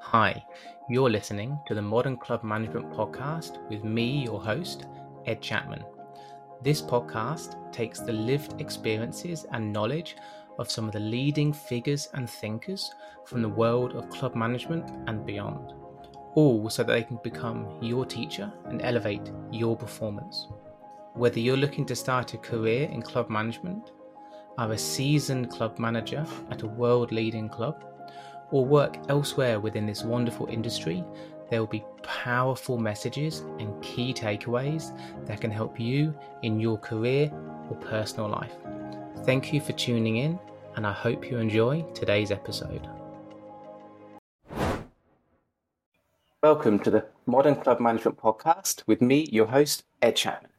Hi, you're listening to the Modern Club Management Podcast with me, your host, Ed Chapman. This podcast takes the lived experiences and knowledge of some of the leading figures and thinkers from the world of club management and beyond, all so that they can become your teacher and elevate your performance. Whether you're looking to start a career in club management, are a seasoned club manager at a world leading club, or work elsewhere within this wonderful industry, there will be powerful messages and key takeaways that can help you in your career or personal life. Thank you for tuning in, and I hope you enjoy today's episode. Welcome to the Modern Club Management Podcast with me, your host, Ed Chapman.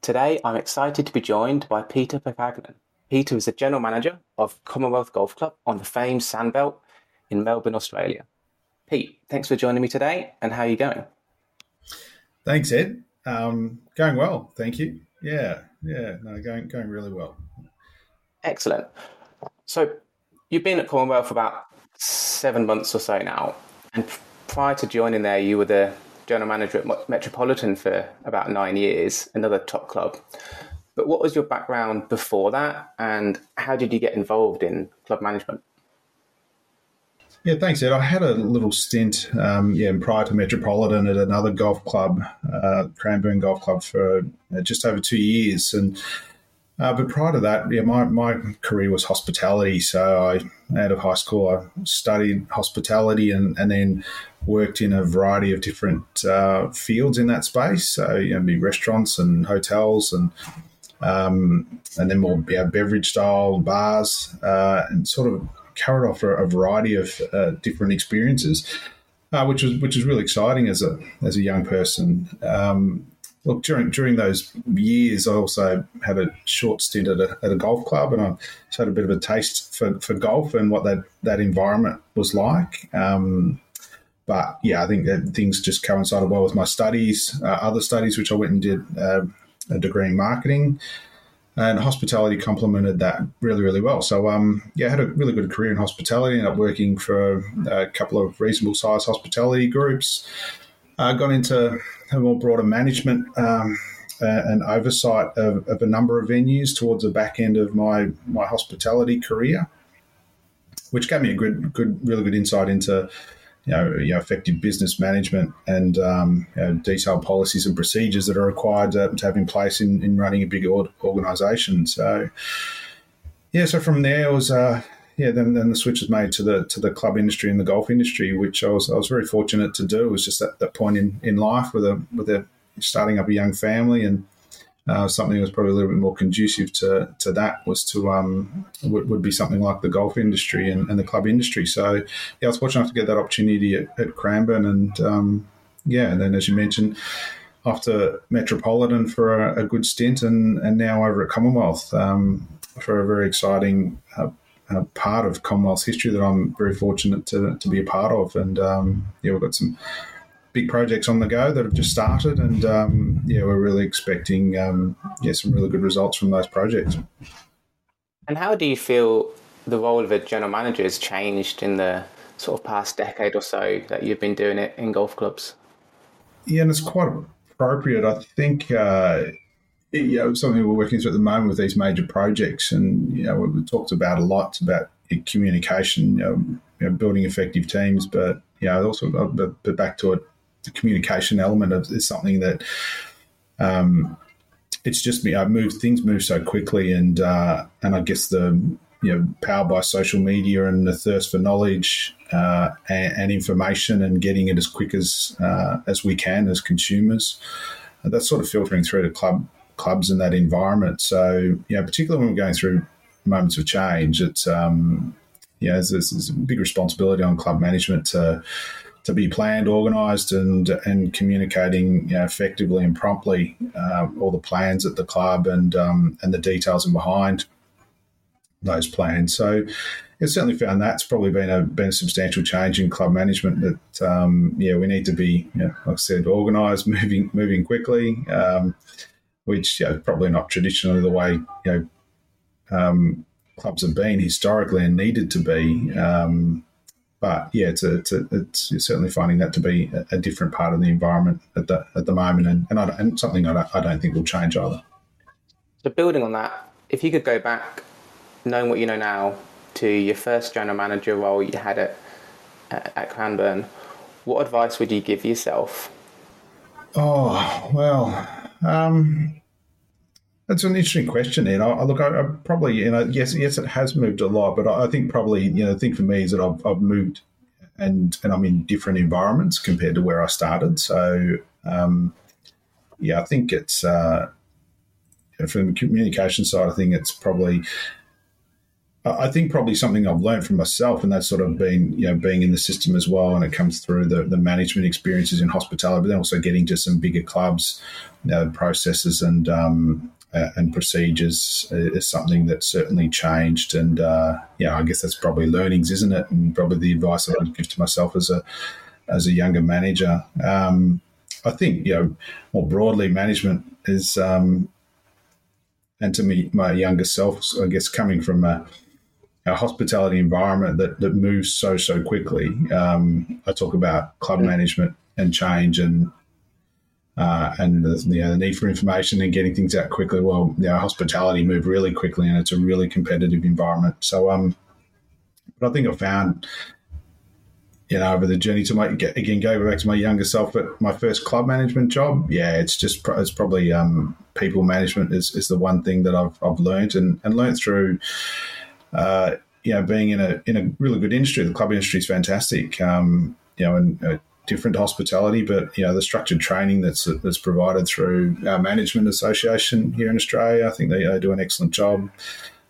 Today, I'm excited to be joined by Peter Paccagnan. Peter is the General Manager of Commonwealth Golf Club on the famed Sandbelt in Melbourne, Australia. Pete, thanks for joining me today, and how are you going? Thanks, Ed. Um, going well, thank you. Yeah, yeah, no, going going really well. Excellent. So, you've been at Commonwealth for about seven months or so now, and prior to joining there, you were the general manager at Metropolitan for about nine years, another top club. But what was your background before that, and how did you get involved in club management? Yeah, thanks, Ed. I had a little stint, um, yeah, prior to Metropolitan at another golf club, uh, Cranbourne Golf Club, for uh, just over two years, and uh, but prior to that, yeah, my, my career was hospitality. So I, out of high school, I studied hospitality and, and then worked in a variety of different uh, fields in that space. So you know, restaurants and hotels and um, and then more yeah, beverage style bars uh, and sort of carried off a, variety of uh, different experiences, uh, which was which was really exciting as a as a young person. Um, look, during during those years, I also had a short stint at a, at a golf club, and I had a bit of a taste for, for golf and what that that environment was like. Um, but yeah, I think that things just coincided well with my studies, uh, other studies, which I went and did uh, a degree in marketing and hospitality complemented that really, really well. So, um, yeah, I had a really good career in hospitality. Ended up working for a couple of reasonable sized hospitality groups. Uh, got into a more broader management um, and oversight of, of, a number of venues towards the back end of my my hospitality career, which gave me a good, good, really good insight into you know, you know, effective business management and um, you know, detailed policies and procedures that are required to, to have in place in, in running a big organisation. So, yeah, so from there it was, uh, yeah, then, then the switch was made to the to the club industry and the golf industry, which I was I was very fortunate to do. It was just at that point in, in life with a with a starting up a young family and uh, something that was probably a little bit more conducive to, to that was to um, would, would be something like the golf industry and, and, the club industry. So yeah, I was fortunate enough to get that opportunity at, at Cranbourne, and um, yeah, and then as you mentioned, after Metropolitan for a, a good stint, and and now over at Commonwealth um, for a very exciting. Uh, uh, part of Commonwealth's history that I'm very fortunate to, to be a part of, and um, yeah, we've got some big projects on the go that have just started, and um, yeah, we're really expecting um, yeah some really good results from those projects. And how do you feel the role of a general manager has changed in the sort of past decade or so that you've been doing it in golf clubs? Yeah, and it's quite appropriate. I think uh, you know something we're working through at the moment with these major projects, and you know we talked about a lot about communication, you know, you know building effective teams, but you know also but, but back to it the communication element of, is something that um, it's just me. I move things move so quickly, and uh, and I guess the you know powered by social media and the thirst for knowledge uh, and, and, information and getting it as quick as uh, as we can as consumers. And that's sort of filtering through to club clubs in that environment. So you know, particularly when we're going through moments of change, it's um, there's, there's a big responsibility on club management to to be planned, organised, and and communicating you know, effectively and promptly uh, all the plans at the club and um, and the details and behind those plans. So it's certainly found that's probably been a been a substantial change in club management. That um, yeah, we need to be, you know, like I said, organised, moving moving quickly, um, which you know, probably not traditionally the way you know um, clubs have been historically and needed to be. Um, but yeah, it's, a, it's, a, it's certainly finding that to be a, a, different part of the environment at the at the moment, and and, I, and something I don't, I don't think will change either. So building on that, if you could go back, knowing what you know now, to your first general manager role you had at at Cranbourne, what advice would you give yourself? Oh well, um, that's an interesting question, Ed. I, I look, I, I, probably, you know, yes, yes, it has moved a lot, but I, I, think probably, you know, the thing for me is that I've, I've moved and and I'm in different environments compared to where I started. So, um, yeah, I think it's uh, from the communication side. I think it's probably I think probably something I've learned from myself, and that's sort of been, you know, being in the system as well, and it comes through the, the management experiences in hospitality, but then also getting to some bigger clubs, you know, processes and um, uh, and procedures is something that certainly changed, and uh, yeah, I guess that's probably learnings, isn't it? And probably the advice that I'd give to myself as a as a younger manager. Um, I think you know more broadly, management is, um, and to me, my younger self, I guess, coming from a a hospitality environment that, that moves so so quickly. Um, I talk about club management and change and uh, and the, you know, the need for information and getting things out quickly. Well, you know, hospitality move really quickly and it's a really competitive environment. So, um, but I think I found, you know, over the journey to my again go back to my younger self, but my first club management job, yeah, it's just it's probably um, people management is, is the one thing that I've I've learned and and learned through uh, you know, being in a in a really good industry, the club industry is fantastic. Um, you know, and uh, different hospitality, but you know, the structured training that's that's provided through our management association here in Australia, I think they, they do an excellent job.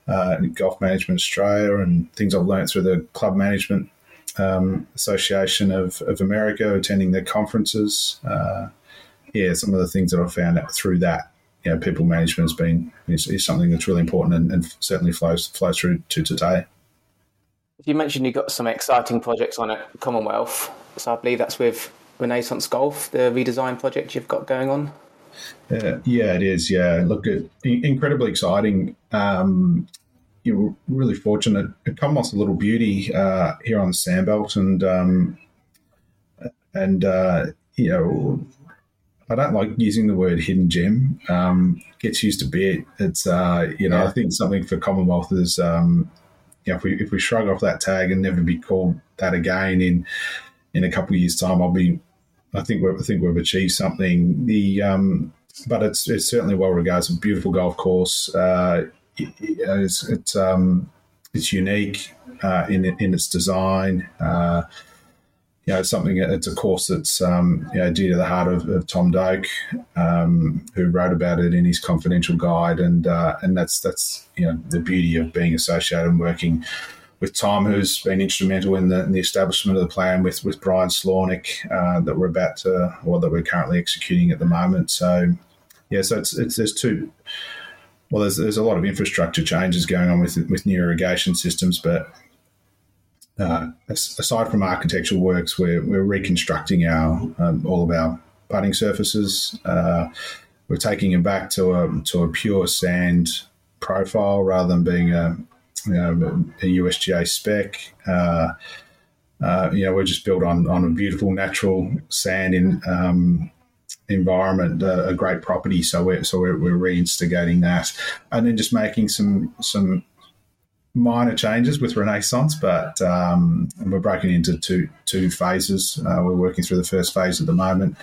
Uh, Golf Management Australia and things I've learned through the Club Management um, Association of, of America, attending their conferences. Uh, yeah, some of the things that I've found out through that you know, people management has been is, is something that's really important and, and, certainly flows flows through to today. You mentioned you've got some exciting projects on at Commonwealth, so I believe that's with Renaissance Golf, the redesign project you've got going on. Uh, yeah, it is. Yeah, look, it, incredibly exciting. Um, you're really fortunate. Commonwealth's a little beauty uh, here on the Sandbelt, and um, and uh, you know I don't like using the word hidden gem. Um, gets used a bit. It's uh, you know yeah. I think something for Commonwealth is um, you know if we if we shrug off that tag and never be called that again in in a couple of years time, I'll be. I think we I think we've achieved something. The um, but it's it's certainly well regarded. It's a beautiful golf course. Uh, it's it's, um, it's unique uh, in in its design. Uh, you know, it's something. It's a course that's um, you know dear to the heart of, of Tom Doak, um, who wrote about it in his confidential guide, and uh, and that's that's you know the beauty of being associated and working with Tom, who's been instrumental in the, in the establishment of the plan with with Brian Slawnik uh, that we're about to, or that we're currently executing at the moment. So, yeah, so it's, it's there's two. Well, there's, there's a lot of infrastructure changes going on with with new irrigation systems, but uh, aside from architectural works, we're, we're reconstructing our um, all of our putting surfaces. Uh, we're taking it back to a to a pure sand profile rather than being a a USGA spec. Uh, uh, you know, we're just built on on a beautiful natural sand in um, environment, uh, a great property. So we're so we're, we're reinstigating that, and then just making some some minor changes with Renaissance, but um, we're breaking into two two phases. Uh, we're working through the first phase at the moment.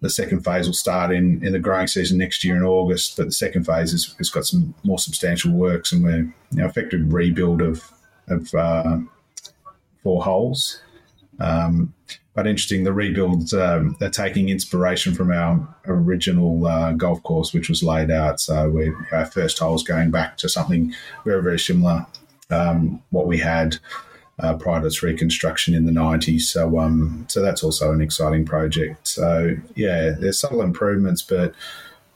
The second phase will start in, in the growing season next year in August, but the second phase has, has got some more substantial works, and we're you know effective rebuild of of uh, four holes. Um, but interesting, the rebuilds um, are taking inspiration from our original uh, golf course, which was laid out. So our first hole is going back to something very, very similar um, what we had uh, prior to its reconstruction in the 90s. So, um, so that's also an exciting project. So, yeah, there's subtle improvements, but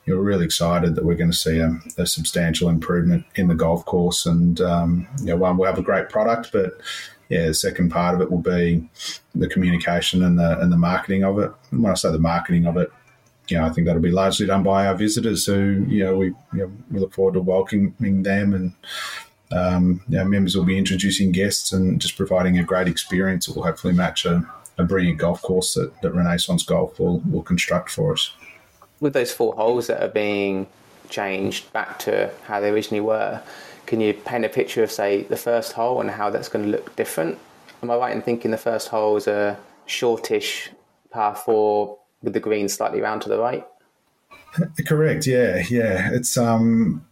you're really excited that we're going to see a, a substantial improvement in the golf course. And, um, you know, one, we'll have a great product, but yeah, the second part of it will be the communication and the and the marketing of it. And when I say the marketing of it, you know, I think that'll be largely done by our visitors who, you know, we you know, we look forward to welcoming them and Um, our members will be introducing guests and just providing a great experience. that will hopefully match a, a brilliant golf course that, that Renaissance Golf will, will construct for us. With those four holes that are being changed back to how they originally were, can you paint a picture of, say, the first hole and how that's going to look different? Am I right in thinking the first hole is a shortish par four with the green slightly round to the right? Correct. Yeah, yeah. It's um,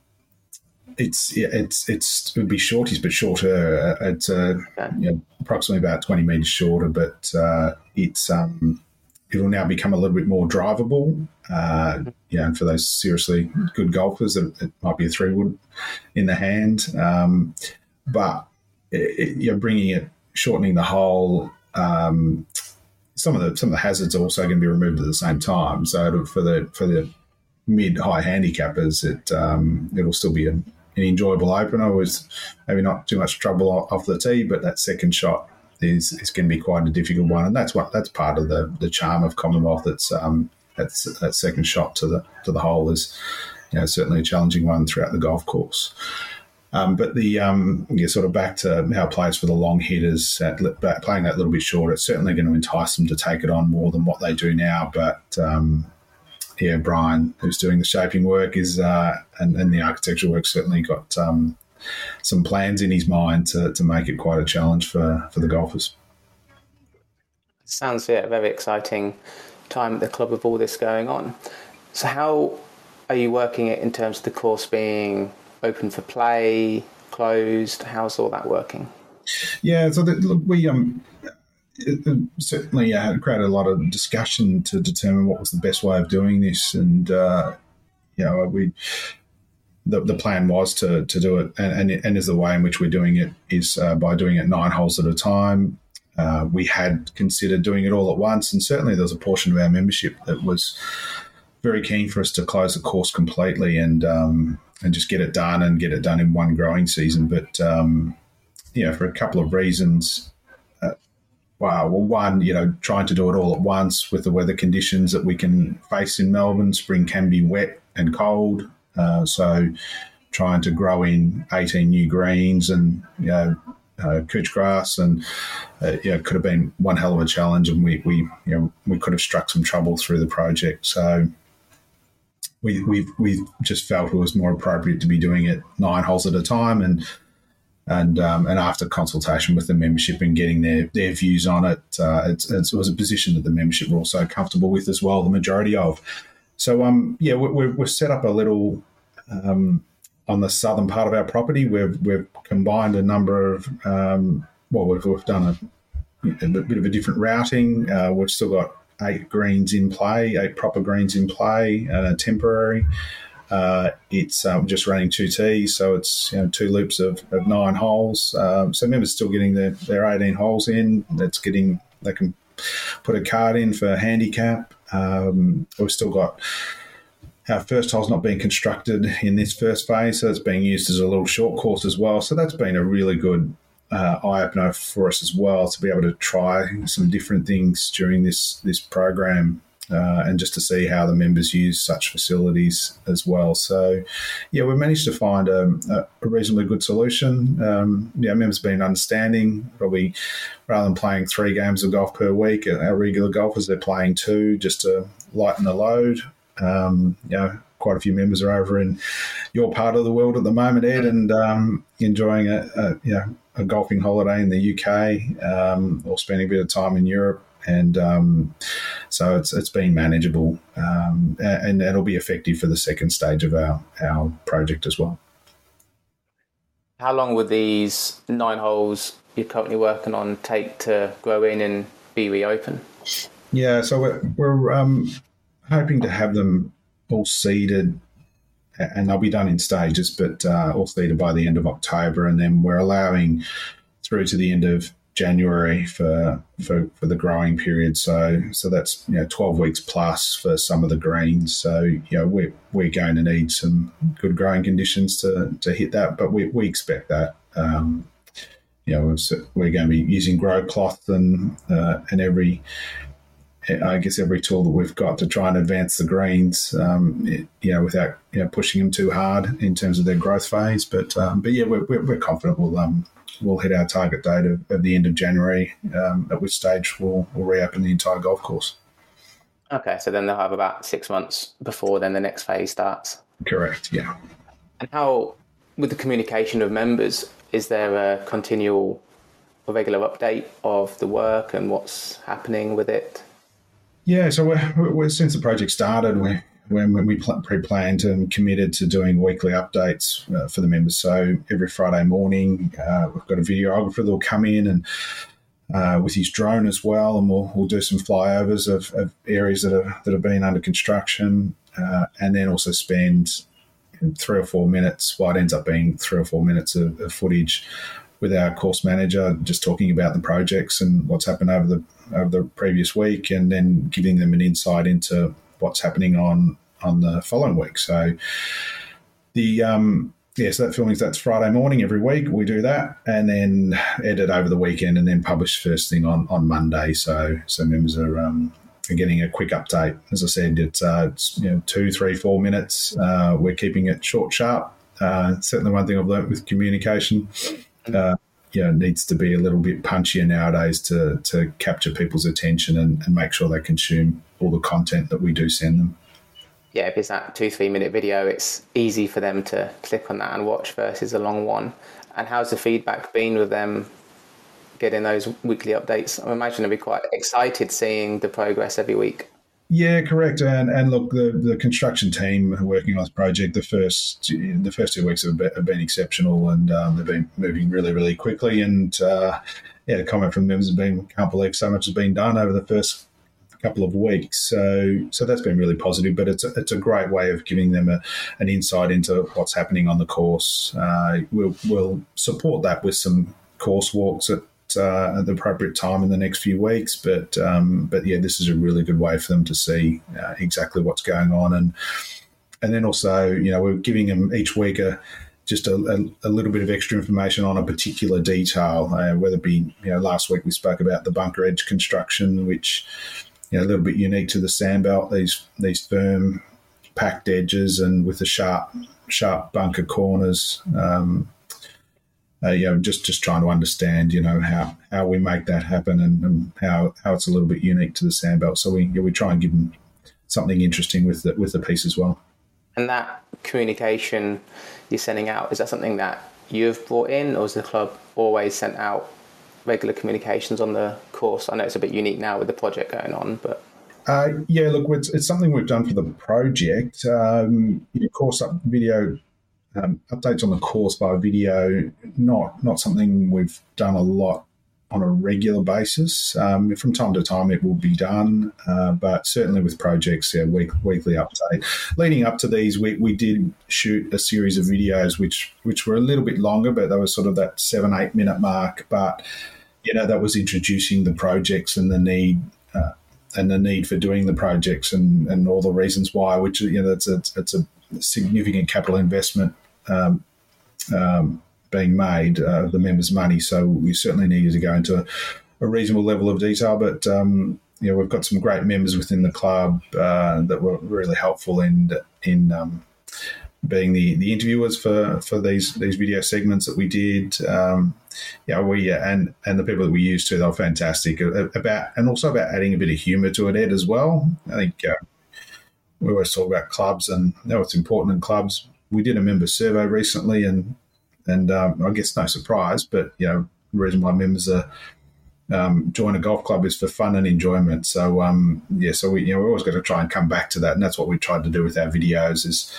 it's it's it's it would be shorties, but shorter. Uh, it's uh, okay. you know, approximately about twenty meters shorter, but uh, it's um, it'll now become a little bit more drivable. Uh, yeah, and for those seriously good golfers, it, it might be a three wood in the hand. Um, but it, you're bringing it, shortening the hole. Um, some of the some of the hazards are also going to be removed at the same time. So for the for the mid high handicappers, it um, it'll still be an, an enjoyable opener with maybe not too much trouble off the tee, but that second shot is is going to be quite a difficult one, and that's what that's part of the the charm of Commonwealth. It's um, that's that second shot to the to the hole is you know certainly a challenging one throughout the golf course. Um, but the um, yeah, sort of back to how players for the long hitters at, playing that little bit shorter, it's certainly going to entice them to take it on more than what they do now. But um, yeah, Brian, who's doing the shaping work, is uh, and, and, the architectural work certainly got um, some plans in his mind to, to make it quite a challenge for, for the golfers. Sounds yeah, a very exciting time at the club with all this going on. So, how are you working it in terms of the course being open for play, closed? How's all that working? Yeah, so the, look, we um, certainly uh, created a lot of discussion to determine what was the best way of doing this, and uh, you know we the, the plan was to, to do it, and, and, and is the way in which we're doing it is uh, by doing it nine holes at a time. Uh, we had considered doing it all at once, and certainly there was a portion of our membership that was very keen for us to close the course completely and um, and just get it done and get it done in one growing season. But um, you know, for a couple of reasons. Well, one, you know, trying to do it all at once with the weather conditions that we can face in Melbourne. Spring can be wet and cold. Uh, so trying to grow in 18 new greens and, you know, uh, couch grass and uh, yeah, could have been one hell of a challenge and we, we you know we could have struck some trouble through the project so we we we just felt it was more appropriate to be doing it nine holes at a time and and um, and after consultation with the membership and getting their their views on it, uh, it was a position that the membership were also comfortable with as well. The majority of so, um, yeah, we, we've set up a little um, on the southern part of our property. We've we've combined a number of um, well, we've, we've done a, a, bit of a different routing. Uh, we've still got eight greens in play, eight proper greens in play, uh, temporary. Uh, it's um, just running two tees, so it's you know, two loops of, of nine holes. Um, so members still getting their, their 18 holes in. That's getting they can put a card in for handicap. Um, we've still got our first hole's not being constructed in this first phase, so it's being used as a little short course as well. So that's been a really good uh, eye opener for us as well to be able to try some different things during this this program. Uh, and just to see how the members use such facilities as well. So, yeah, we managed to find a, a reasonably good solution. Um, yeah, members been understanding. Probably rather than playing three games of golf per week, our regular golfers they're playing two just to lighten the load. Um, you know, quite a few members are over in your part of the world at the moment, Ed, and um, enjoying a, a you know a golfing holiday in the UK um, or spending a bit of time in Europe and um, so it's it's been manageable, um, and it'll be effective for the second stage of our our project as well. How long will these nine holes you're currently working on take to grow in and be reopened? Yeah, so we're, we're um, hoping to have them all seeded and they'll be done in stages, but uh, all seeded by the end of October, and then we're allowing through to the end of January for, for for the growing period. So so that's you know twelve weeks plus for some of the greens. So you know we're we're going to need some good growing conditions to to hit that, but we we expect that. Um, you know we're going to be using grow cloth and uh, and every I guess every tool that we've got to try and advance the greens, um, it, you know, without you know pushing them too hard in terms of their growth phase. But um, but yeah, we're, we're, we're confident we'll um, we'll hit our target date of, of the end of January, um, at which stage we'll we'll reopen the entire golf course. Okay, so then they'll have about six months before then the next phase starts. Correct. Yeah. And how with the communication of members, is there a continual, a regular update of the work and what's happening with it? Yeah, so we're, we're, since the project started, we when we pre-planned and committed to doing weekly updates uh, for the members. So every Friday morning, uh, we've got a videographer that will come in and uh, with his drone as well, and we'll, we'll do some flyovers of, of areas that are that have been under construction, uh, and then also spend three or four minutes. Well, it ends up being three or four minutes of, of footage with our course manager, just talking about the projects and what's happened over the over the previous week, and then giving them an insight into what's happening on on the following week. So the um, yeah, so that filming that's Friday morning every week. We do that, and then edit over the weekend, and then publish first thing on on Monday. So so members are um, getting a quick update. As I said, it's, uh, it's you know two, three, four minutes. Uh, we're keeping it short, sharp. Uh, certainly, one thing I've learned with communication uh, you know, needs to be a little bit punchier nowadays to, to capture people's attention and, and make sure they consume all the content that we do send them. Yeah, if it's that two, three minute video, it's easy for them to click on that and watch versus a long one. And how's the feedback been with them getting those weekly updates? I imagine they'll be quite excited seeing the progress every week. Yeah, correct. And and look, the, the construction team working on this project, the first the first two weeks have been, have been exceptional, and um, they've been moving really, really quickly. And uh, yeah, the comment from them has been, "Can't believe so much has been done over the first couple of weeks." So so that's been really positive. But it's a, it's a great way of giving them a, an insight into what's happening on the course. Uh, we'll we'll support that with some course walks at uh, at the appropriate time in the next few weeks. But um, but yeah, this is a really good way for them to see uh, exactly what's going on, and and then also you know we're giving them each week a just a, a, a, little bit of extra information on a particular detail, uh, whether it be, you know, last week we spoke about the bunker edge construction, which, you know, a little bit unique to the sandbelt, these, these firm packed edges and with the sharp, sharp bunker corners. Um, uh, just just trying to understand, you know, how how we make that happen and, and how how it's a little bit unique to the sandbelt. So we we try and give them something interesting with the with the piece as well. And that communication you're sending out is that something that you've brought in, or has the club always sent out regular communications on the course? I know it's a bit unique now with the project going on, but uh, yeah, look, it's, it's, something we've done for the project. Um, course up video um, updates on the course by video, not not something we've done a lot on a regular basis. Um, from time to time, it will be done, uh, but certainly with projects, yeah, week, weekly update. Leading up to these, we, we did shoot a series of videos which which were a little bit longer, but they were sort of that seven eight minute mark. But you know, that was introducing the projects and the need. Uh, and the need for doing the projects and, and all the reasons why, which you know, it's a, it's a significant capital investment um, um, being made uh, the members' money. So we certainly needed to go into a, a reasonable level of detail. But um, you know, we've got some great members within the club uh, that were really helpful in in um, being the, the interviewers for, for these these video segments that we did. Um, yeah, we and and the people that we used to they were fantastic about and also about adding a bit of humour to it, Ed, as well. I think. Uh, we always talk about clubs and know it's important in clubs we did a member survey recently, and and um, I guess no surprise, but you know, the reason why members are um, join a golf club is for fun and enjoyment. So um, yeah, so we you know we're always going to try and come back to that, and that's what we tried to do with our videos is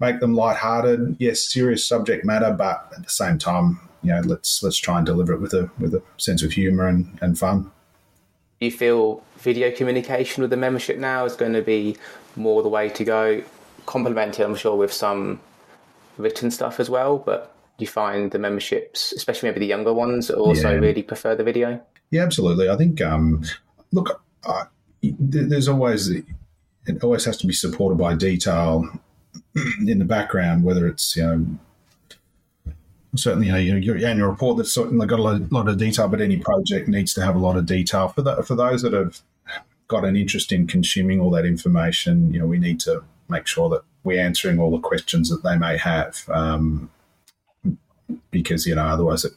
make them light-hearted. Yes, serious subject matter, but at the same time, you know, let's let's try and deliver it with a with a sense of humour and, and fun. Do you feel video communication with the membership now is going to be more the way to go? Complemented, I'm sure, with some written stuff as well, but you find the memberships, especially maybe the younger ones, also yeah. really prefer the video? Yeah, absolutely. I think, um, look, uh, there's always, it always has to be supported by detail in the background, whether it's, you know, certainly you know, your annual report that's certainly got a lot, lot, of detail, but any project needs to have a lot of detail. For, the, for those that have got an interest in consuming all that information, you know, we need to make sure that we're answering all the questions that they may have, um, because you know otherwise it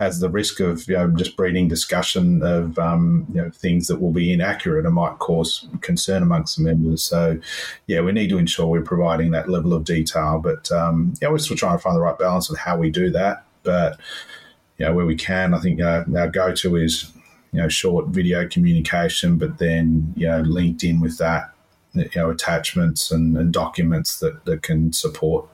has the risk of you know, just breeding discussion of um, you know, things that will be inaccurate and might cause concern amongst the members. So, yeah, we need to ensure we're providing that level of detail. But um, yeah, we're still trying to find the right balance of how we do that. But you know, where we can, I think uh, our go-to is you know short video communication, but then you know linked in with that you know attachments and, and, documents that, that can support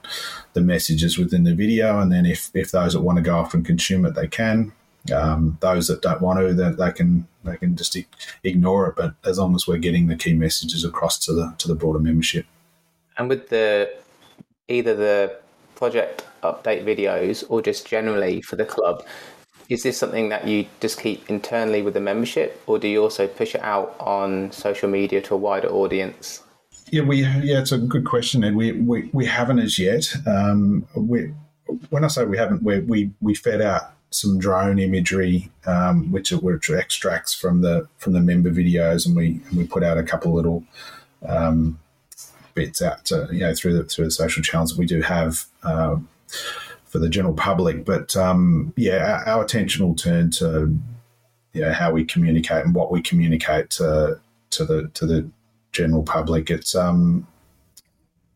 the messages within the video. And then if, if those that want to go off and consume it they can. Um, those that don't want to they, they can they can just ignore it. But as long as we're getting the key messages across to the to the broader membership. And with the either the project update videos or just generally for the club is this something that you just keep internally with the membership, or do you also push it out on social media to a wider audience? Yeah, we yeah, it's a good question, and we we, we haven't as yet. Um, we when I say we haven't, we we we fed out some drone imagery, um, which are, which are extracts from the from the member videos, and we and we put out a couple little um, bits out to, you know through the through the social channels. We do have. Uh, for the general public. But um, yeah, our, our, attention will turn to you know, how we communicate and what we communicate to, to the to the general public. It's um,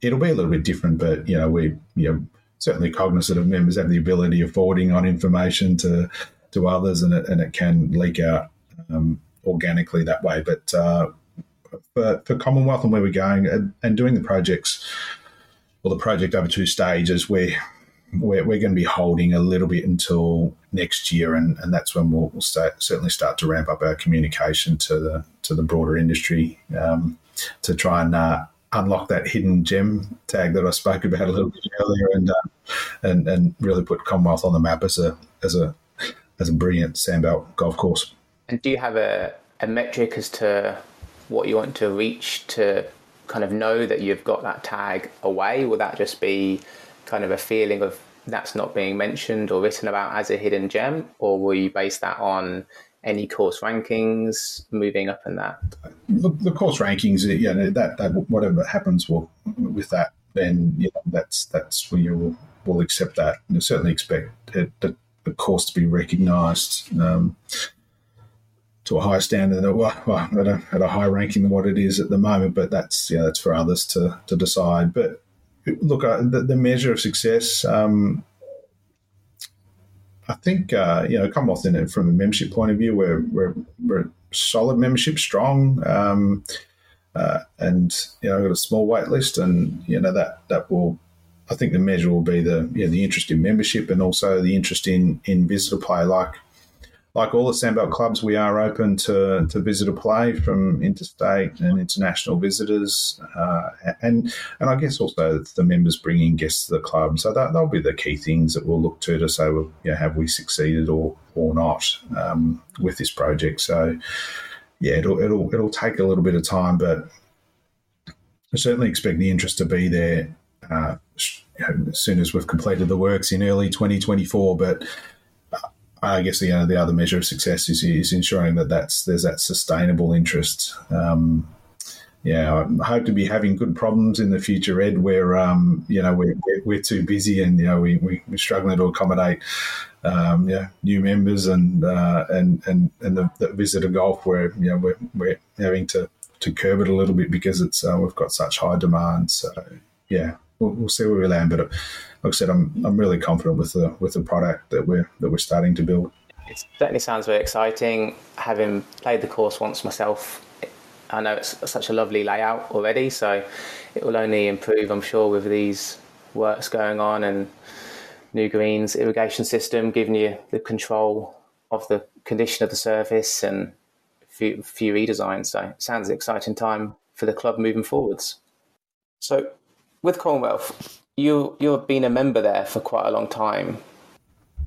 it'll be a little bit different, but you know, we you know certainly cognizant of members have the ability of forwarding on information to to others, and it and it can leak out um, organically that way. But uh, for, for Commonwealth and where we're going and, and doing the projects, well, the project over two stages, where we're, we're going to be holding a little bit until next year, and, and that's when we'll, we'll start, certainly start to ramp up our communication to the to the broader industry um, to try and uh, unlock that hidden gem tag that I spoke about a little bit earlier, and uh, and and really put Commonwealth on the map as a as a as a brilliant sandbelt golf course. And do you have a, a metric as to what you want to reach to kind of know that you've got that tag away? Will that just be kind of a feeling of that's not being mentioned or written about as a hidden gem, or will you base that on any course rankings moving up in that? The, the course rankings, yeah, that, that whatever happens will, with that, then you know, that's that's where you will, will accept that. You certainly expect it, the, the course to be recognised. Um, to a higher standard, well, at, a, at a higher ranking than what it is at the moment. But that's yeah, that's for others to to decide. But look, uh, the, the, measure of success, um, I think, uh, you know, Commonwealth in it from a membership point of view, we're, we're, we're solid membership, strong, um, uh, and, you know, got a small wait list, and, you know, that, that will, I think the measure will be the, you know, the interest in membership and also the interest in, in visitor play. Like, like all the Sandbelt clubs, we are open to, to visitor play from interstate and international visitors, uh, and and I guess also the members bringing guests to the club. So that, will be the key things that we'll look to to say, well, you know, have we succeeded or or not um, with this project? So yeah, it'll it'll it'll take a little bit of time, but I certainly expect the interest to be there. Uh, as soon as we've completed the works in early 2024, but I guess the, the other measure of success is, is ensuring that that's there's that sustainable interest. Um, yeah, I hope to be having good problems in the future, Ed, where um, you know we're, we're too busy and you know we, we are struggling to accommodate um, yeah new members and uh, and and and the, the visitor golf where you know we're, we're having to to curb it a little bit because it's uh, we've got such high demand. So yeah, we'll, we'll see where we land, but uh, like I said, I'm I'm really confident with the with the product that we're that we're starting to build. It certainly sounds very exciting. Having played the course once myself, I know it's such a lovely layout already, so it will only improve, I'm sure, with these works going on and new greens irrigation system giving you the control of the condition of the surface and a few, few redesigns. So sounds an exciting time for the club moving forwards. So with Commonwealth, you you've been a member there for quite a long time.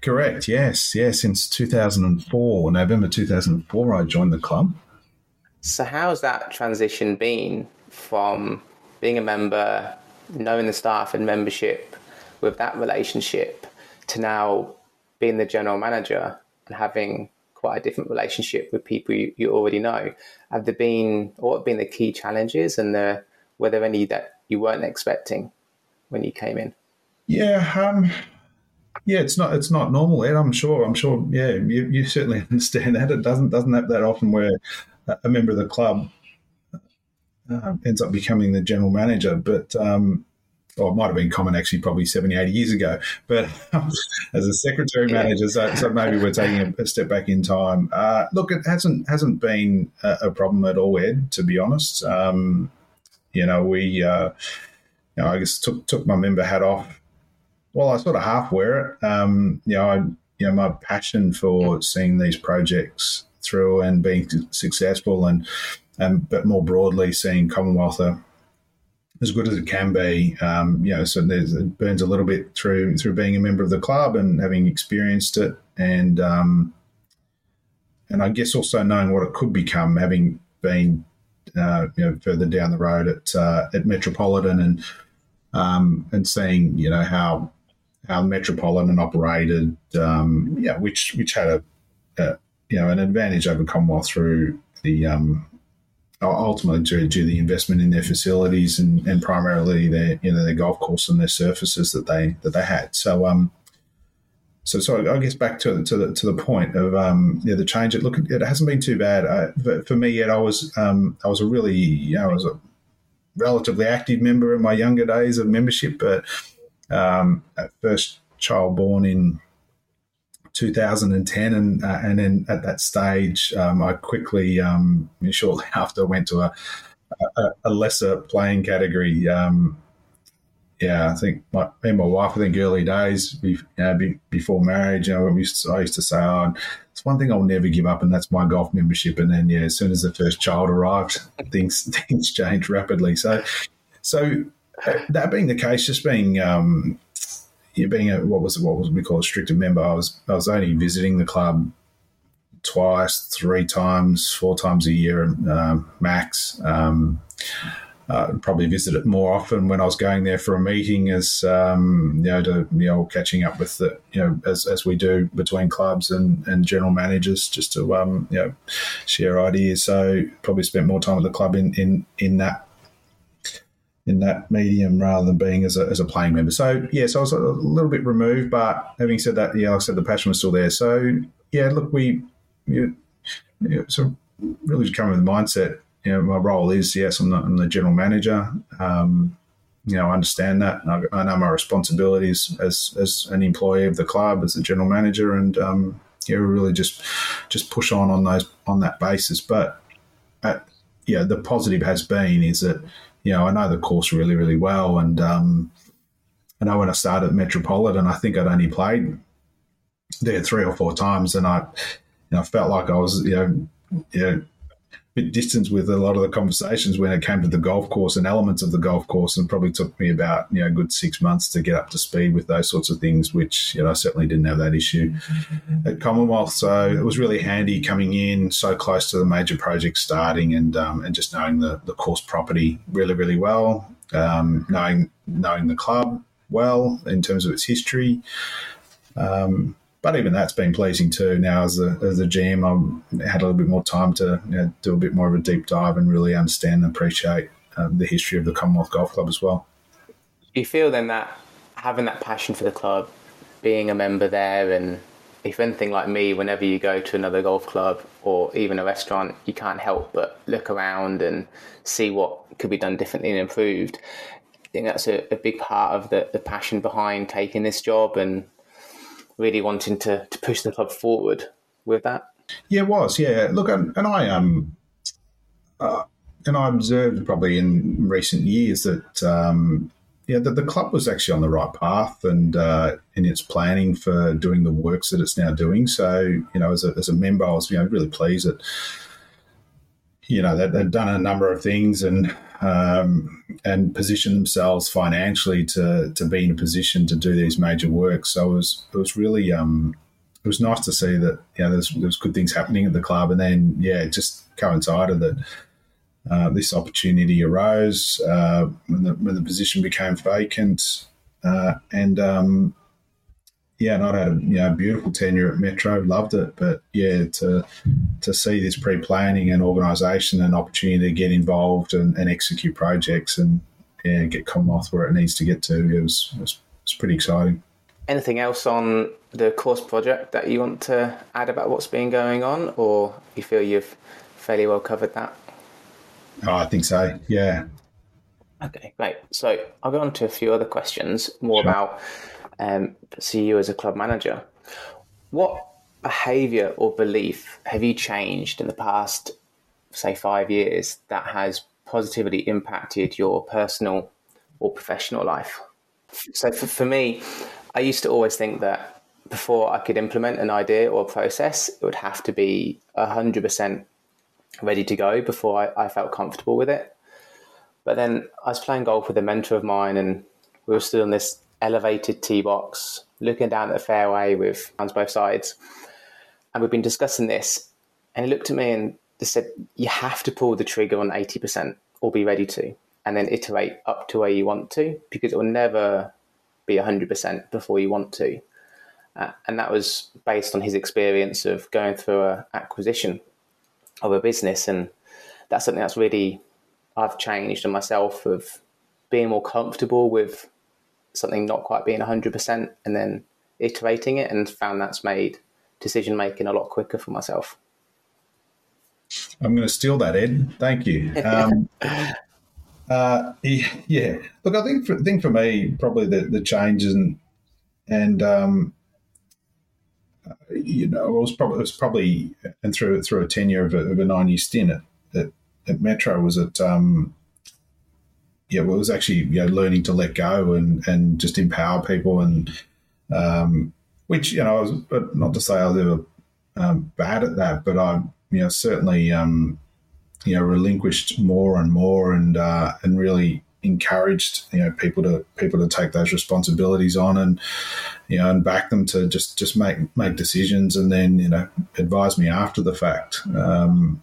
Correct. Yes. Yes. Since 2004, November 2004, I joined the club. So how's that transition been from being a member, knowing the staff and membership, with that relationship, to now being the general manager and having quite a different relationship with people you, you already know. Have there been, what have been the key challenges and the, were there any that you weren't expecting when you came in? Yeah, um, yeah, it's not it's not normal, Ed. I'm sure. I'm sure. Yeah, you, you certainly understand that. It doesn't doesn't happen that often where a member of the club uh, ends up becoming the general manager. But um, or it might have been common actually probably 70, 80 years ago. But um, as a secretary manager, so, so, maybe we're taking a, a step back in time. Uh, look, it hasn't hasn't been a, a, problem at all, Ed. To be honest, um, you know, we, uh, you know, I guess took took my member hat off. Well, I sort of half wear it. Um, you know, I, you know, my passion for seeing these projects through and being successful, and and but more broadly, seeing Commonwealth as good as it can be. Um, you know, so it burns a little bit through through being a member of the club and having experienced it, and um, and I guess also knowing what it could become, having been uh, you know further down the road at uh, at Metropolitan and um, and seeing you know how how Metropolitan operated, um, yeah, which which had a, a, you know an advantage over Commonwealth through the um, ultimately due to the investment in their facilities and, and primarily their you know their golf course and their surfaces that they that they had. So um, so so I guess back to to the to the point of um, yeah the change. It look it hasn't been too bad for, for, me yet. I was um, I was a really you know I was a relatively active member in my younger days of membership, but um, at first child born in 2010, and uh, and then at that stage, um, I quickly um, shortly after went to a, a, a lesser playing category. Um, yeah, I think my, me and my wife, I think early days, you know, before marriage, you know, we used to, I used to say, oh, it's one thing I'll never give up, and that's my golf membership. And then, yeah, as soon as the first child arrived, things things changed rapidly. So, so uh, that being the case, just being um, being a what was what was we call a restricted member, I was I was only visiting the club twice, three times, four times a year um, max. Um, uh, probably visit it more often when I was going there for a meeting, as um, you know, to you know, catching up with the you know, as, as we do between clubs and, and general managers, just to um, you know, share ideas. So probably spent more time at the club in in in that in that medium rather than being as a, as a playing member. So yeah, so I was a little bit removed, but having said that, yeah, like I said, the passion was still there. So yeah, look, we you, you so really just come with the mindset. You know, my role is yes, I'm the, I'm the general manager. Um, you know, I understand that. I, I, know my responsibilities as as an employee of the club, as the general manager, and um, yeah, really just just push on on those on that basis. But at, yeah, the positive has been is that you know, I know the course really, really well. And um, I know when I started at Metropolitan, I think I'd only played there three or four times, and I, you know, felt like I was, you know, you know, bit distance with a lot of the conversations when it came to the golf course and elements of the golf course, and probably took me about you know a good six months to get up to speed with those sorts of things. Which you know I certainly didn't have that issue mm-hmm. at Commonwealth, so it was really handy coming in so close to the major project starting and um, and just knowing the the course property really really well, um, knowing knowing the club well in terms of its history. Um, but even that's been pleasing too. Now as a as a GM, I've had a little bit more time to you know, do a bit more of a deep dive and really understand and appreciate um, the history of the Commonwealth Golf Club as well. Do you feel then that having that passion for the club, being a member there, and if anything like me, whenever you go to another golf club or even a restaurant, you can't help but look around and see what could be done differently and improved. I think that's a, a big part of the, the passion behind taking this job and really wanting to, to push the club forward with that. Yeah, it was. Yeah, look, and, and I um, uh, and I observed probably in recent years that um, yeah, that the club was actually on the right path and uh, in its planning for doing the works that it's now doing. So you know, as a, as a member, I was you know really pleased that you know they'd done a number of things and um, and position themselves financially to to be in a position to do these major works. So it was it was really um, it was nice to see that you know there's there's good things happening at the club, and then yeah, it just coincided that. Uh, this opportunity arose uh, when, the, when the position became vacant, uh, and um, yeah, not had a you know beautiful tenure at Metro, loved it, but yeah, to to see this pre planning and organisation and opportunity to get involved and, and, execute projects and yeah, get Commonwealth where it needs to get to, it was, it was, it was pretty exciting. Anything else on the course project that you want to add about what's been going on, or you feel you've fairly well covered that? Oh, I think so. Yeah. Okay, great. So I'll go on to a few other questions more sure. about um, see you as a club manager. What behavior or belief have you changed in the past, say, five years that has positively impacted your personal or professional life? So for, for me, I used to always think that before I could implement an idea or a process, it would have to be 100% ready to go before I, I felt comfortable with it. But then I was playing golf with a mentor of mine, and we were still on this elevated tee box, looking down at the fairway with hands both sides. And we've been discussing this. And he looked at me and just said, You have to pull the trigger on 80% or be ready to, and then iterate up to where you want to, because it will never be 100% before you want to. Uh, and that was based on his experience of going through an acquisition of a business. And that's something that's really, I've changed in myself of being more comfortable with something not quite being 100% and then iterating it and found that's made decision making a lot quicker for myself. I'm going to steal that, Ed. Thank you. Um, uh, yeah, look, I think for, think for me, probably the, the changes and and um, uh, you know, it was probably it was probably and through through a tenure of a, of a nine year stint at, at, at Metro was at um, yeah, well, it was actually you know learning to let go and and just empower people and um, which you know I was not to say I was ever um, bad at that, but I you know certainly um, you know relinquished more and more and uh, and really encouraged you know people to people to take those responsibilities on and you know and back them to just just make make decisions and then you know advise me after the fact um,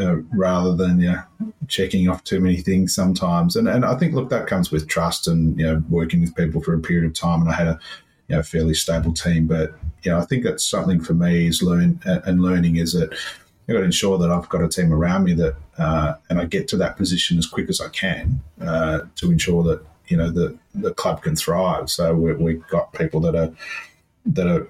uh, rather than know, checking off too many things sometimes. And and I think look that comes with trust and you know working with people for a period of time. And I had a you know fairly stable team, but you know I think that's something for me is learn and learning is that I've got to ensure that I've got a team around me that uh, and I get to that position as quick as I can uh, to ensure that you know the the club can thrive. So we, we've got people that are that are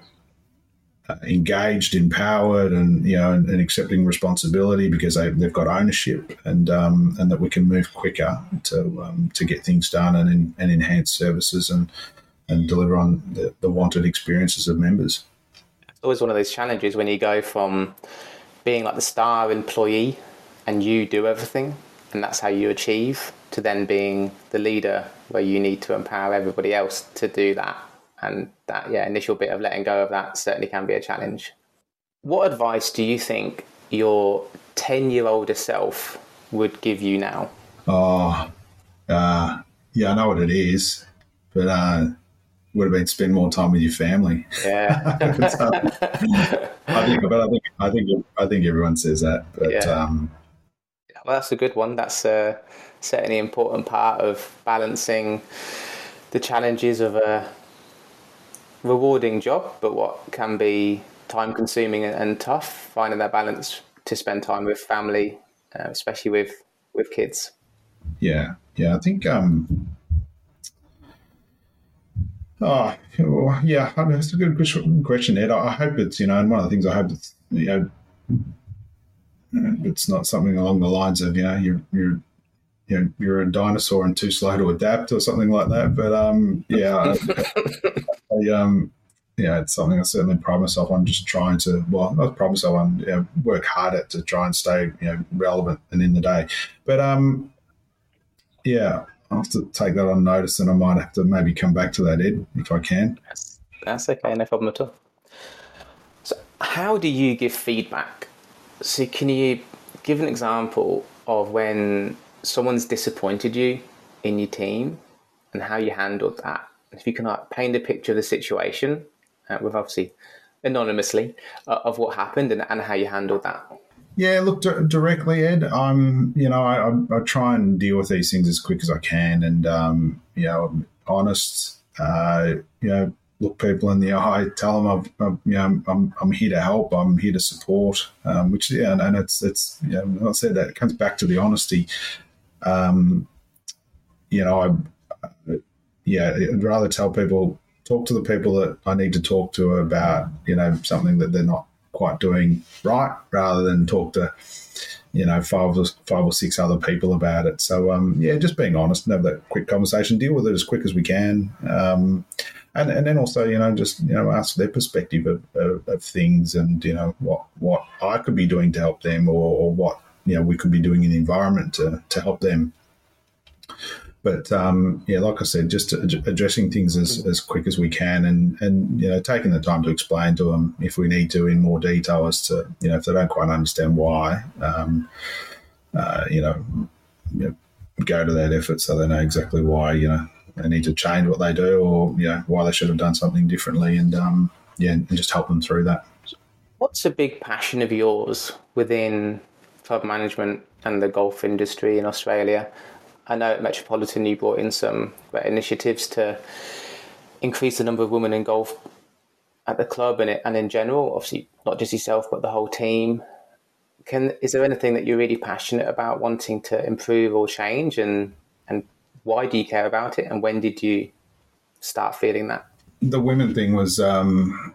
engaged, empowered, and you know, and, and accepting responsibility because they, have got ownership, and um, and that we can move quicker to um, to get things done and and enhance services and and deliver on the, the wanted experiences of members. It's always one of those challenges when you go from being like the star employee and you do everything, and that's how you achieve, to then being the leader where you need to empower everybody else to do that and that yeah initial bit of letting go of that certainly can be a challenge what advice do you think your 10 year older self would give you now oh uh, yeah i know what it is but uh would have been spend more time with your family. Yeah, I think, but I think, I think, I think everyone says that. But yeah. um, well, that's a good one. That's uh, certainly an important part of balancing the challenges of a rewarding job, but what can be time consuming and tough, finding that balance to spend time with family, uh, especially with, with kids. Yeah, yeah, I think. Um, oh, yeah, I mean, it's a good question, Ed. I hope it's you know, and one of the things I hope it's you know, it's not something along the lines of you know, you're you're you know, you're a dinosaur and too slow to adapt or something like that. But um, yeah, I, I, um, yeah, it's something I certainly pride myself on. Just trying to, well, not pride myself on, you know, work hard at to try and stay, you know, relevant and in the day. But um, yeah, I'll have to take that on notice, and I might have to maybe come back to that, Ed, if I can. That's, that's okay, no problem at all. So, how do you give feedback? So, can you give an example of when someone's disappointed you in your team and how you handled that. If you can like, paint a picture of the situation, uh, with obviously anonymously, uh, of what happened and, and how you handled that. Yeah, look d- directly, Ed. I'm, you know, I, I, I, try and deal with these things as quick as I can, and um, you know, honest. Uh, you know, look people in the eye, tell them I've, I'm, you know, I'm, I'm here to help, I'm here to support. Um, which yeah, and, and it's it's you know, I said that it comes back to the honesty. Um, you know, I yeah, I'd rather tell people talk to the people that I need to talk to about you know something that they're not quite doing right, rather than talk to you know five or five or six other people about it. So um, yeah, just being honest and have that quick conversation, deal with it as quick as we can. Um, and, and then also, you know, just you know, ask their perspective of, of, of, things, and you know, what what I could be doing to help them, or, or what you know we could be doing in the environment to to help them. But um, yeah, like I said, just addressing things as, as quick as we can, and and you know, taking the time to explain to them if we need to in more detail as to you know if they don't quite understand why. Um, uh, you know, you know, go to that effort so they know exactly why. You know, they need to change what they do or you know why they should have done something differently and um, yeah and just help them through that what's a big passion of yours within club management and the golf industry in australia i know at metropolitan you brought in some initiatives to increase the number of women in golf at the club and, it, and in general obviously not just yourself but the whole team can is there anything that you're really passionate about wanting to improve or change and and why do you care about it, and when did you start feeling that? The women thing was, um,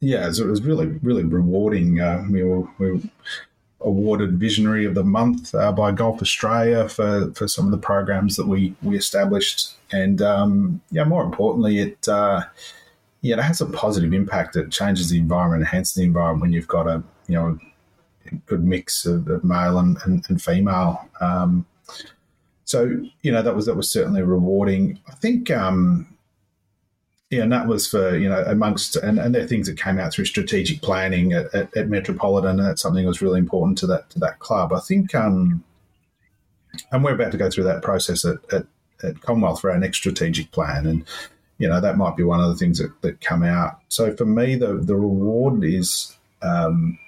yeah, it was really, really rewarding. Uh, we were, we were awarded Visionary of the Month uh, by Golf Australia for, for some of the programs that we, we established. And um, yeah, more importantly, it uh, yeah, it has a positive impact. It changes the environment, enhances the environment when you've got a you know a good mix of, of male and, and, and female. Um, so you know that was that was certainly rewarding. I think um, yeah, and that was for you know amongst and, and there are things that came out through strategic planning at, at, at, Metropolitan, and that's something that was really important to that to that club. I think, um, and we're about to go through that process at, at, at Commonwealth for our next strategic plan, and you know that might be one of the things that, that come out. So for me, the the reward is um,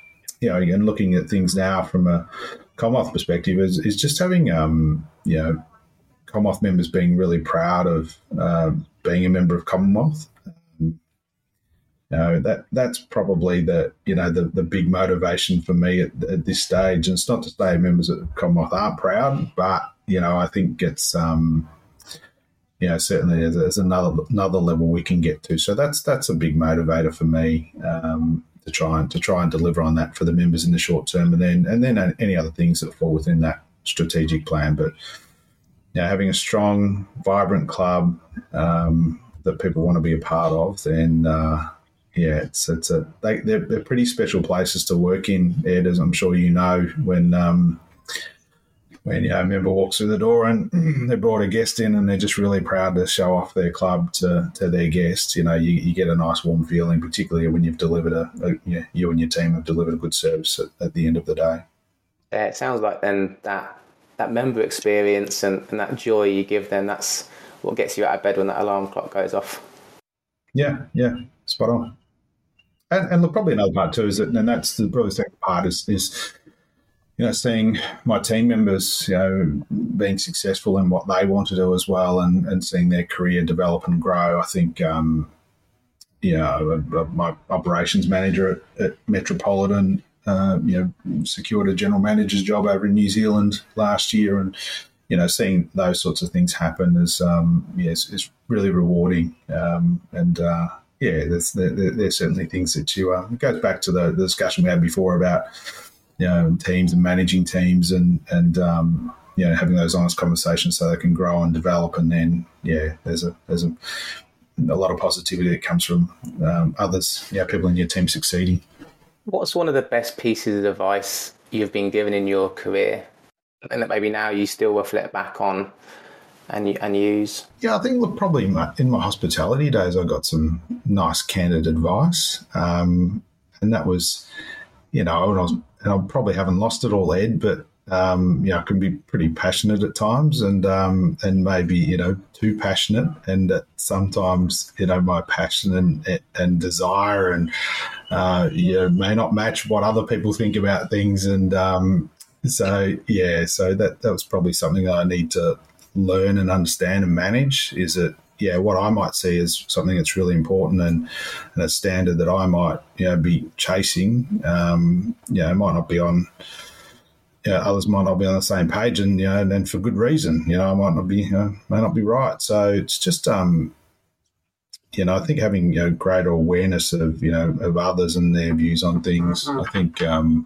you know again looking at things now from a Commonwealth perspective is, is just having um, you know Commonwealth members being really proud of uh, being a member of Commonwealth. Um, you know, that that's probably the you know the, the big motivation for me at, at, this stage. And it's not to say members of Commonwealth aren't proud, but you know I think it's um, you know certainly there's, another another level we can get to. So that's that's a big motivator for me. Um, to try and to try and deliver on that for the members in the short term, and then and then any other things that fall within that strategic plan. But know, having a strong, vibrant club um, that people want to be a part of, then uh, yeah, it's it's a they, they're, they're pretty special places to work in, Ed, as I'm sure you know. When um, when you know, a member walks through the door and they brought a guest in and they're just really proud to show off their club to, to their guests, you know, you, you get a nice warm feeling, particularly when you've delivered a, a you, you, and your team have delivered a good service at, at, the end of the day. Yeah, it sounds like then that that member experience and, and that joy you give them, that's what gets you out of bed when that alarm clock goes off. Yeah, yeah, spot on. And, and look, probably another part too is that, and that's the probably second part is, is you know, seeing my team members, you know, being successful in what they want to do as well, and, and seeing their career develop and grow. I think, um, you know, my operations manager at, at Metropolitan, uh, you know, secured a general manager's job over in New Zealand last year, and you know, seeing those sorts of things happen is, um, yeah, is, is really rewarding. Um, and uh, yeah, there's, there, there's certainly things that you. Uh, it goes back to the, the discussion we had before about you know, teams and managing teams and and um, you know having those honest conversations so they can grow and develop. And then yeah, there's a there's a, a lot of positivity that comes from um, others, yeah, people in your team succeeding. What's one of the best pieces of advice you've been given in your career, and that maybe now you still reflect back on? and and use? Yeah, I think look, probably in my, in my, hospitality days, I got some nice candid advice, um, and that was, you know, when I was and I probably haven't lost it all, Ed, but um, you know, can be pretty passionate at times, and um, and maybe you know too passionate, and that sometimes you know my passion and and desire and uh, you know, may not match what other people think about things, and um, so yeah, so that that was probably something that I need to learn and understand and manage. Is that yeah, what I might see as something that's really important and, and a standard that I might you know be chasing, um, you know, might not be on. You know, others might not be on the same page, and you know, and, for good reason. You know, I might not be, you know, may not be right. So it's just, um, you know, I think having you know greater awareness of you know of others and their views on things. I think, um,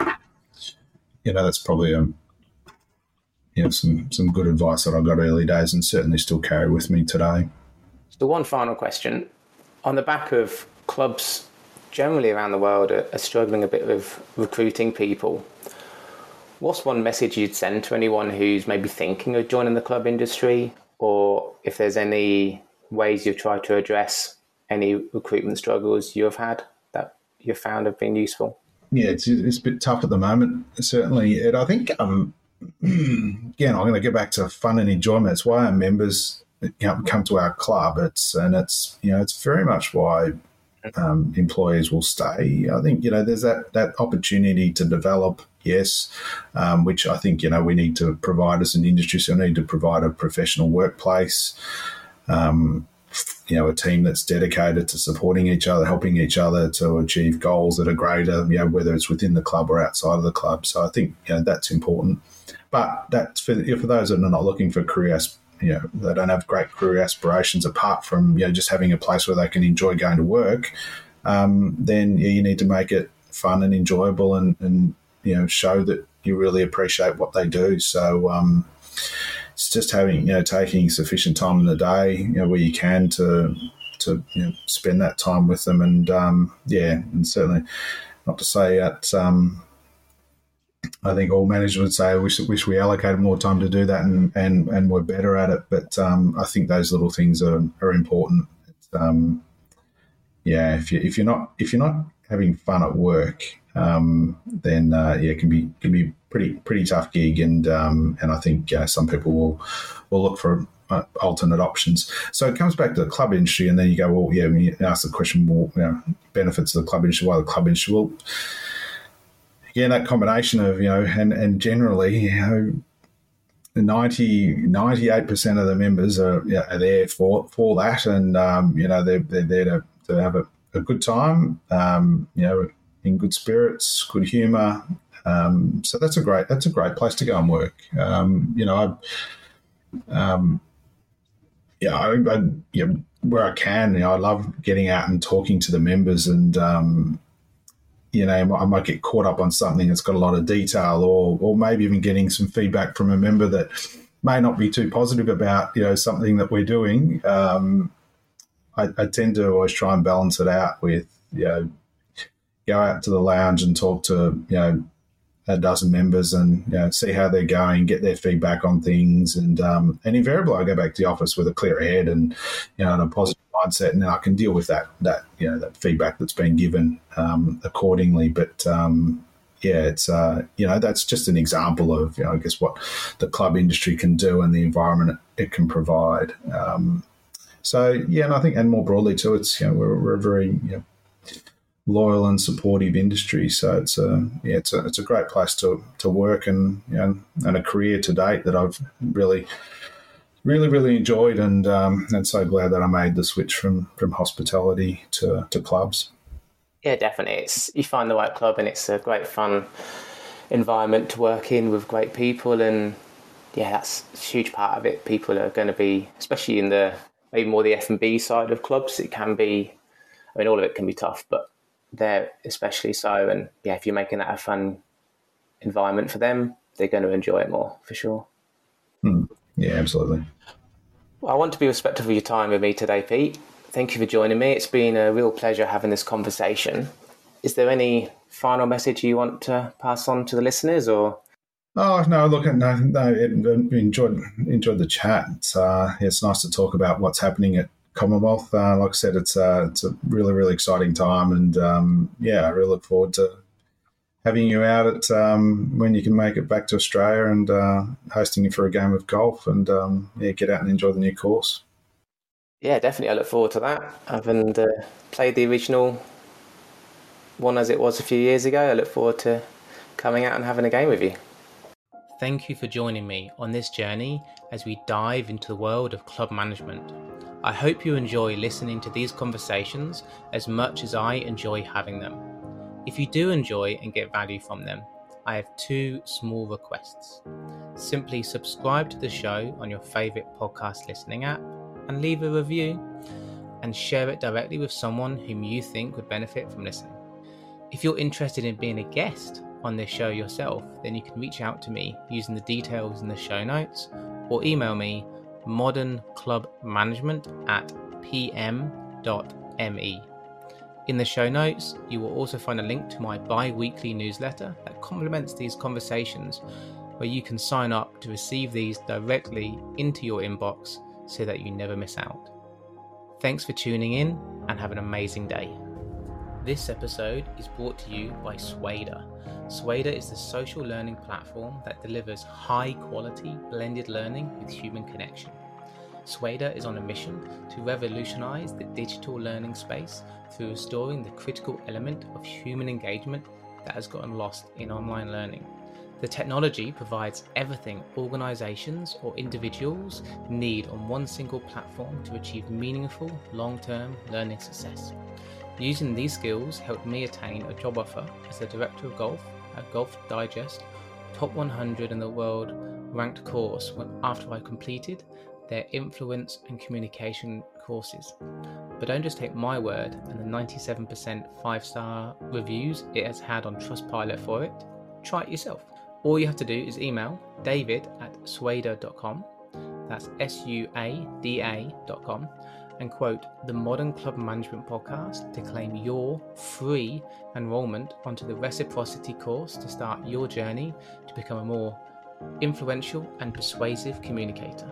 you know, that's probably a you know some some good advice that I got early days, and certainly still carry with me today. So, one final question. On the back of clubs generally around the world are, are struggling a bit with recruiting people, what's one message you'd send to anyone who's maybe thinking of joining the club industry, or if there's any ways you've tried to address any recruitment struggles you have had that you've found have been useful? Yeah, it's, it's a bit tough at the moment, certainly. And I think, um, again, I'm going to get back to fun and enjoyment. It's why our members you know, come to our club. It's and it's you know it's very much why um, employees will stay. I think you know there's that that opportunity to develop. Yes, um, which I think you know we need to provide as an industry. So we need to provide a professional workplace. Um, you know, a team that's dedicated to supporting each other, helping each other to achieve goals that are greater. You know, whether it's within the club or outside of the club. So I think you know that's important. But that's for for those that are not looking for career you know they don't have great career aspirations apart from you know just having a place where they can enjoy going to work, um, then you need to make it fun and enjoyable and, and you know show that you really appreciate what they do. So um, it's just having you know taking sufficient time in the day you know where you can to to you know, spend that time with them and um, yeah and certainly not to say that um, I think all managers would say, I wish, wish we allocated more time to do that and, and, and we're better at it. But um, I think those little things are, are important. Um, yeah, if, you, if you're not if you're not having fun at work, um, then uh, yeah, it can be can be pretty pretty tough gig. And um, and I think uh, some people will will look for uh, alternate options. So it comes back to the club industry, and then you go, well, yeah, you ask the question, well, you know, benefits of the club industry, why the club industry? Well, yeah, that combination of, you know, and, and generally, you know, 90, 98% of the members are, you know, are there for, for that. And, um, you know, they're, they're there to, to have a, a good time, um, you know, in good spirits, good humour. Um, so that's a great, that's a great place to go and work. Um, you know, I, um, yeah, I, I, yeah, where I can, you know, I love getting out and talking to the members and, um, you know, I might get caught up on something that's got a lot of detail, or or maybe even getting some feedback from a member that may not be too positive about you know something that we're doing. Um, I, I, tend to always try and balance it out with you know go out to the lounge and talk to you know a dozen members and you know, see how they're going, get their feedback on things, and um, and invariably I go back to the office with a clear head and you know and a positive mindset, and I can deal with that that you know that feedback that's been given um, accordingly. But um, yeah, it's uh, you know that's just an example of you know I guess what the club industry can do and the environment it can provide. Um, so yeah, and I think and more broadly too, it's you know we're, we're a very you know, loyal and supportive industry. So it's a yeah, it's a it's a great place to to work and you know, and a career to date that I've really really really enjoyed and um, and so glad that I made the switch from from hospitality to to clubs. Yeah, definitely. It's you find the right club and it's a great fun environment to work in with great people and yeah, that's a huge part of it. People are going to be, especially in the maybe more the F and B side of clubs. It can be, I mean, all of it can be tough, but there especially so. And yeah, if you're making that a fun environment for them, they're going to enjoy it more for sure. Hmm. Yeah, absolutely. Well, I want to be respectful of your time with me today, Pete. Thank you for joining me. It's been a real pleasure having this conversation. Is there any final message you want to pass on to the listeners, or? Oh no! Look, no, no. Enjoyed enjoyed the chat. It's, uh, it's nice to talk about what's happening at Commonwealth. Uh, like I said, it's uh, it's a really, really exciting time. And um, yeah, I really look forward to having you out at um, when you can make it back to Australia and uh, hosting you for a game of golf and um, yeah, get out and enjoy the new course. Yeah, definitely. I look forward to that. Having uh, played the original one as it was a few years ago, I look forward to coming out and having a game with you. Thank you for joining me on this journey as we dive into the world of club management. I hope you enjoy listening to these conversations as much as I enjoy having them. If you do enjoy and get value from them, I have two small requests. Simply subscribe to the show on your favourite podcast listening app and leave a review and share it directly with someone whom you think would benefit from listening. If you're interested in being a guest on this show yourself, then you can reach out to me using the details in the show notes or email me modernclubmanagement at pm.me. In the show notes, you will also find a link to my bi weekly newsletter that complements these conversations, where you can sign up to receive these directly into your inbox so that you never miss out. Thanks for tuning in and have an amazing day. This episode is brought to you by Suada. Suada is the social learning platform that delivers high quality blended learning with human connection. Suada is on a mission to revolutionize the digital learning space through restoring the critical element of human engagement that has gotten lost in online learning. The technology provides everything organizations or individuals need on one single platform to achieve meaningful long term learning success. Using these skills helped me attain a job offer as the director of golf at Golf Digest, top 100 in the world ranked course after I completed their influence and communication courses. But don't just take my word and the 97% five star reviews it has had on Trustpilot for it. Try it yourself. All you have to do is email david at suada.com, that's S U A D A.com, and quote the Modern Club Management Podcast to claim your free enrollment onto the reciprocity course to start your journey to become a more influential and persuasive communicator.